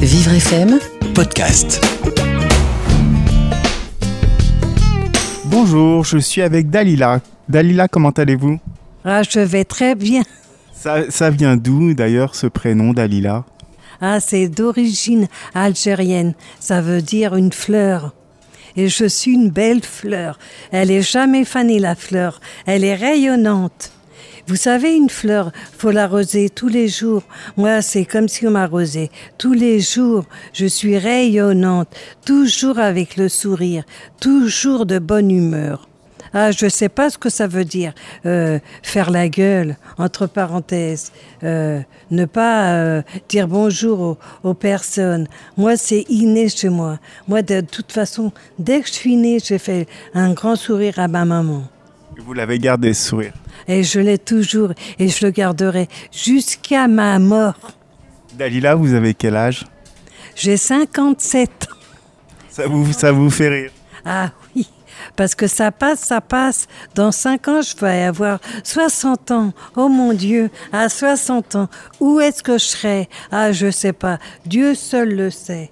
Vivre FM, podcast. Bonjour, je suis avec Dalila. Dalila, comment allez-vous? Ah, je vais très bien. ça, ça vient d'où d'ailleurs ce prénom Dalila? Ah, c'est d'origine algérienne. Ça veut dire une fleur. Et je suis une belle fleur. Elle est jamais fanée, la fleur. Elle est rayonnante. Vous savez, une fleur, faut l'arroser tous les jours. Moi, c'est comme si on m'arrosait. Tous les jours, je suis rayonnante, toujours avec le sourire, toujours de bonne humeur. Ah, je sais pas ce que ça veut dire. Euh, faire la gueule, entre parenthèses. Euh, ne pas euh, dire bonjour aux, aux personnes. Moi, c'est inné chez moi. Moi, de toute façon, dès que je suis née, j'ai fait un grand sourire à ma maman. Vous l'avez gardé ce sourire. Et je l'ai toujours et je le garderai jusqu'à ma mort. Dalila, vous avez quel âge? J'ai 57 ans. ça vous, ça vous fait rire? Ah oui, parce que ça passe, ça passe. Dans 5 ans, je vais avoir 60 ans. Oh mon Dieu, à 60 ans, où est-ce que je serai? Ah, je sais pas. Dieu seul le sait.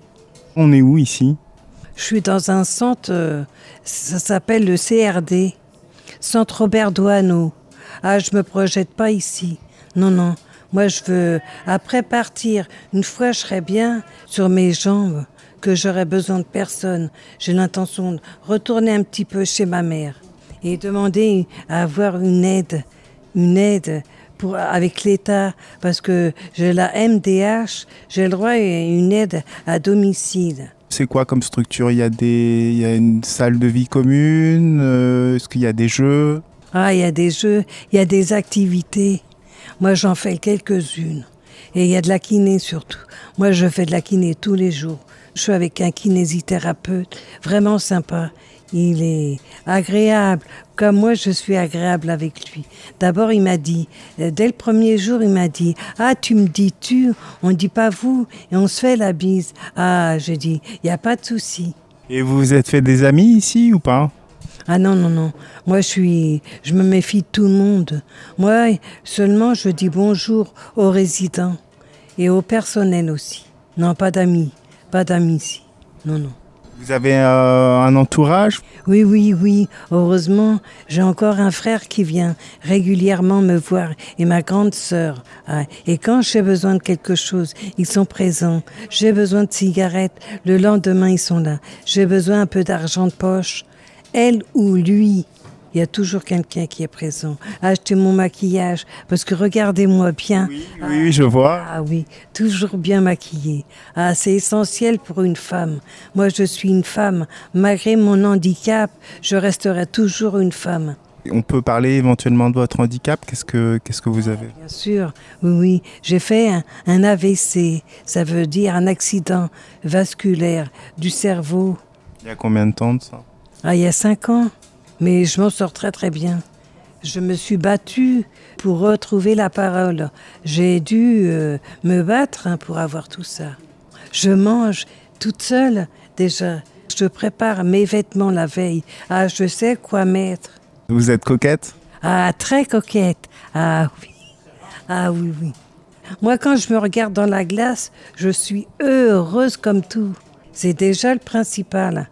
On est où ici? Je suis dans un centre, euh, ça s'appelle le CRD, Centre Robert Doisneau. Ah, je me projette pas ici. Non, non. Moi, je veux, après partir, une fois je serai bien sur mes jambes, que j'aurai besoin de personne, j'ai l'intention de retourner un petit peu chez ma mère et demander à avoir une aide, une aide pour, avec l'État, parce que j'ai la MDH, j'ai le droit à une aide à domicile. C'est quoi comme structure? Il y, a y a une salle de vie commune euh, Est-ce qu'il y a des jeux? Ah, il y a des jeux, il y a des activités. Moi, j'en fais quelques-unes. Et il y a de la kiné surtout. Moi, je fais de la kiné tous les jours. Je suis avec un kinésithérapeute, vraiment sympa. Il est agréable, comme moi je suis agréable avec lui. D'abord, il m'a dit, euh, dès le premier jour, il m'a dit, ah, tu me dis tu, on dit pas vous, et on se fait la bise. Ah, je dis, il n'y a pas de souci. Et vous vous êtes fait des amis ici ou pas? Ah non, non, non. Moi, je suis, je me méfie de tout le monde. Moi, seulement, je dis bonjour aux résidents et au personnel aussi. Non, pas d'amis. Pas d'amis ici. Non, non. Vous avez euh, un entourage? Oui, oui, oui. Heureusement, j'ai encore un frère qui vient régulièrement me voir et ma grande sœur. Et quand j'ai besoin de quelque chose, ils sont présents. J'ai besoin de cigarettes. Le lendemain, ils sont là. J'ai besoin un peu d'argent de poche. Elle ou lui. Il y a toujours quelqu'un qui est présent. Achetez mon maquillage parce que regardez-moi bien. oui, oui, je vois. Ah oui, toujours bien maquillée. Ah, c'est essentiel pour une femme. Moi, je suis une femme. Malgré mon handicap, je resterai toujours une femme. On peut parler éventuellement de votre handicap. Qu'est-ce que, qu'est-ce que vous avez? Bien sûr, oui, oui. J'ai fait un, un AVC. Ça veut dire un accident vasculaire du cerveau. Il y a combien de temps de ça? Ah, il y a cinq ans. Mais je m'en sors très très bien. Je me suis battue pour retrouver la parole. J'ai dû euh, me battre hein, pour avoir tout ça. Je mange toute seule déjà. Je prépare mes vêtements la veille. Ah, je sais quoi mettre. Vous êtes coquette? Ah, très coquette. Ah oui. Ah oui, oui. Moi, quand je me regarde dans la glace, je suis heureuse comme tout. C'est déjà le principal.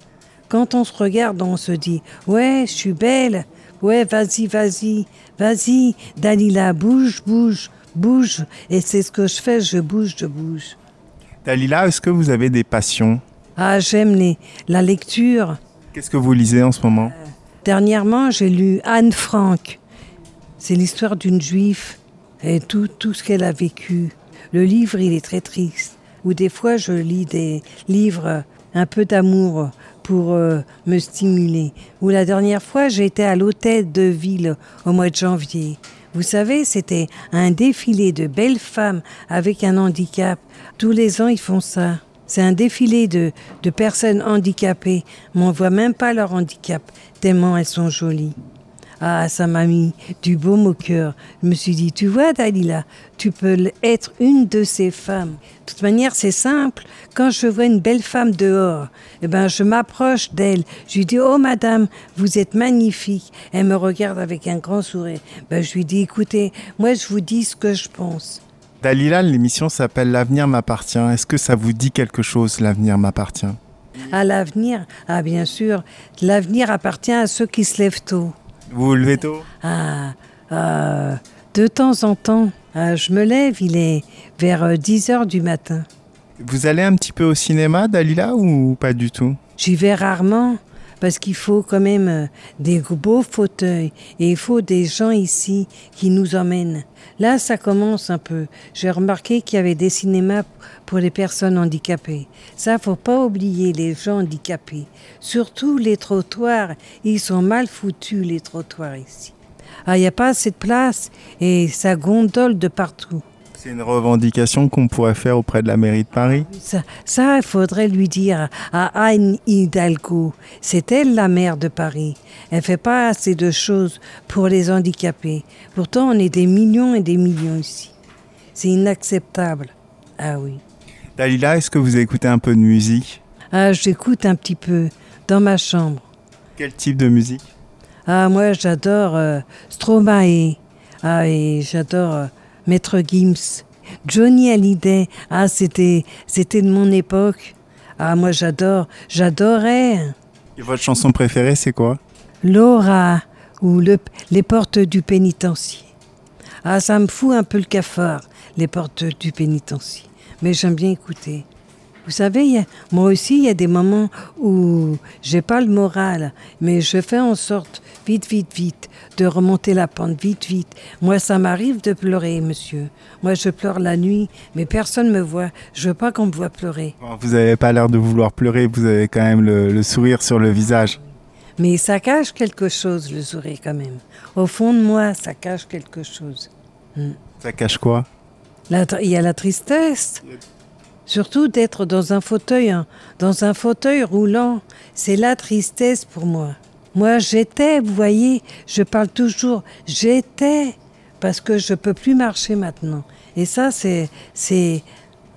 Quand on se regarde, on se dit Ouais, je suis belle. Ouais, vas-y, vas-y, vas-y, Dalila, bouge, bouge, bouge. Et c'est ce que je fais, je bouge, je bouge. Dalila, est-ce que vous avez des passions? Ah, j'aime les, la lecture. Qu'est-ce que vous lisez en ce moment? Dernièrement, j'ai lu Anne Frank. C'est l'histoire d'une juive et tout, tout ce qu'elle a vécu. Le livre, il est très triste. Ou des fois, je lis des livres un peu d'amour pour euh, me stimuler. Ou la dernière fois, été à l'hôtel de ville au mois de janvier. Vous savez, c'était un défilé de belles femmes avec un handicap. Tous les ans, ils font ça. C'est un défilé de, de personnes handicapées, mais on voit même pas leur handicap, tellement elles sont jolies. Ah, ça m'a mis du baume au cœur. Je me suis dit, tu vois, Dalila, tu peux être une de ces femmes. De toute manière, c'est simple. Quand je vois une belle femme dehors, eh ben, je m'approche d'elle. Je lui dis, oh, madame, vous êtes magnifique. Elle me regarde avec un grand sourire. Ben, je lui dis, écoutez, moi, je vous dis ce que je pense. Dalila, l'émission s'appelle L'avenir m'appartient. Est-ce que ça vous dit quelque chose, l'avenir m'appartient? À l'avenir, ah bien sûr, l'avenir appartient à ceux qui se lèvent tôt. Vous vous levez tôt? Ah, euh, de temps en temps, euh, je me lève, il est vers 10 heures du matin. Vous allez un petit peu au cinéma, Dalila, ou pas du tout? J'y vais rarement parce qu'il faut quand même euh, des beaux fauteuils et il faut des gens ici qui nous emmènent. Là, ça commence un peu. J'ai remarqué qu'il y avait des cinémas pour les personnes handicapées. Ça, faut pas oublier les gens handicapés. Surtout les trottoirs, ils sont mal foutus les trottoirs ici. Ah, il n'y a pas assez de place et ça gondole de partout. C'est une revendication qu'on pourrait faire auprès de la mairie de Paris Ça, ça, il faudrait lui dire à Anne Hidalgo. C'est elle la maire de Paris. Elle fait pas assez de choses pour les handicapés. Pourtant, on est des millions et des millions ici. C'est inacceptable. Ah oui. Dalila, est-ce que vous écoutez un peu de musique? Ah, j'écoute un petit peu dans ma chambre. Quel type de musique? Ah, moi, j'adore euh, Stromae. Ah, et j'adore euh, Maître Gims. Johnny Hallyday. Ah, c'était, c'était de mon époque. Ah, moi, j'adore, j'adorais. Et votre chanson préférée, c'est quoi? Laura ou le, les portes du pénitencier. Ah, ça me fout un peu le cafard, les portes du pénitencier. Mais j'aime bien écouter. Vous savez, a- moi aussi, il y a des moments où j'ai pas le moral, mais je fais en sorte, vite, vite, vite, de remonter la pente, vite, vite. Moi, ça m'arrive de pleurer, monsieur. Moi, je pleure la nuit, mais personne me voit. Je veux pas qu'on me voit pleurer. Vous n'avez pas l'air de vouloir pleurer, vous avez quand même le, le sourire sur le visage. Mais ça cache quelque chose, le sourire, quand même. Au fond de moi, ça cache quelque chose. Ça cache quoi? Il y a la tristesse. Surtout d'être dans un fauteuil, hein, dans un fauteuil roulant. C'est la tristesse pour moi. Moi, j'étais, vous voyez, je parle toujours, j'étais, parce que je peux plus marcher maintenant. Et ça, c'est, c'est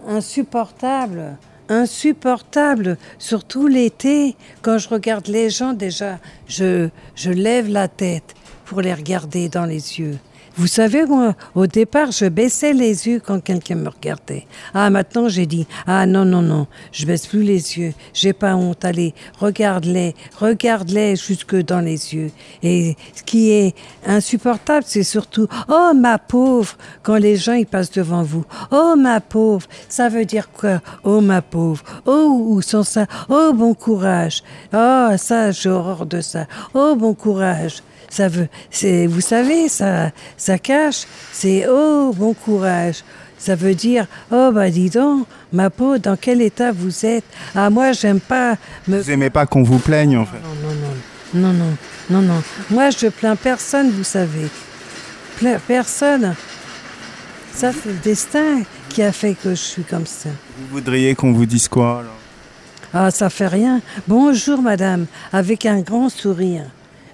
insupportable, insupportable. Surtout l'été, quand je regarde les gens, déjà, je, je lève la tête pour les regarder dans les yeux. Vous savez, moi, au départ, je baissais les yeux quand quelqu'un me regardait. Ah, maintenant, j'ai dit, ah non, non, non, je baisse plus les yeux. J'ai pas honte. Allez, regarde-les, regarde-les jusque dans les yeux. Et ce qui est insupportable, c'est surtout, oh, ma pauvre, quand les gens, ils passent devant vous. Oh, ma pauvre, ça veut dire quoi? Oh, ma pauvre. Oh, où sont ça? Oh, bon courage. Oh, ça, j'ai horreur de ça. Oh, bon courage. Ça veut, c'est, vous savez, ça, ça cache. C'est oh, bon courage. Ça veut dire oh bah dis donc, ma peau, dans quel état vous êtes? Ah moi j'aime pas me. Vous aimez pas qu'on vous plaigne en fait Non non non non non non non. Moi je plains personne, vous savez. Pla- personne. Ça c'est le destin qui a fait que je suis comme ça. Vous voudriez qu'on vous dise quoi alors? Ah, ça fait rien. Bonjour, madame, avec un grand sourire.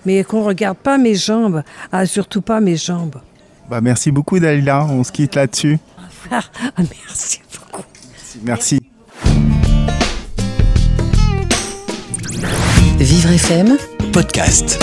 Mais qu'on regarde pas mes jambes. Ah, surtout pas mes jambes. Bah merci beaucoup Dalila, on se quitte là-dessus. Ah, merci beaucoup. Merci. Vivre FM podcast.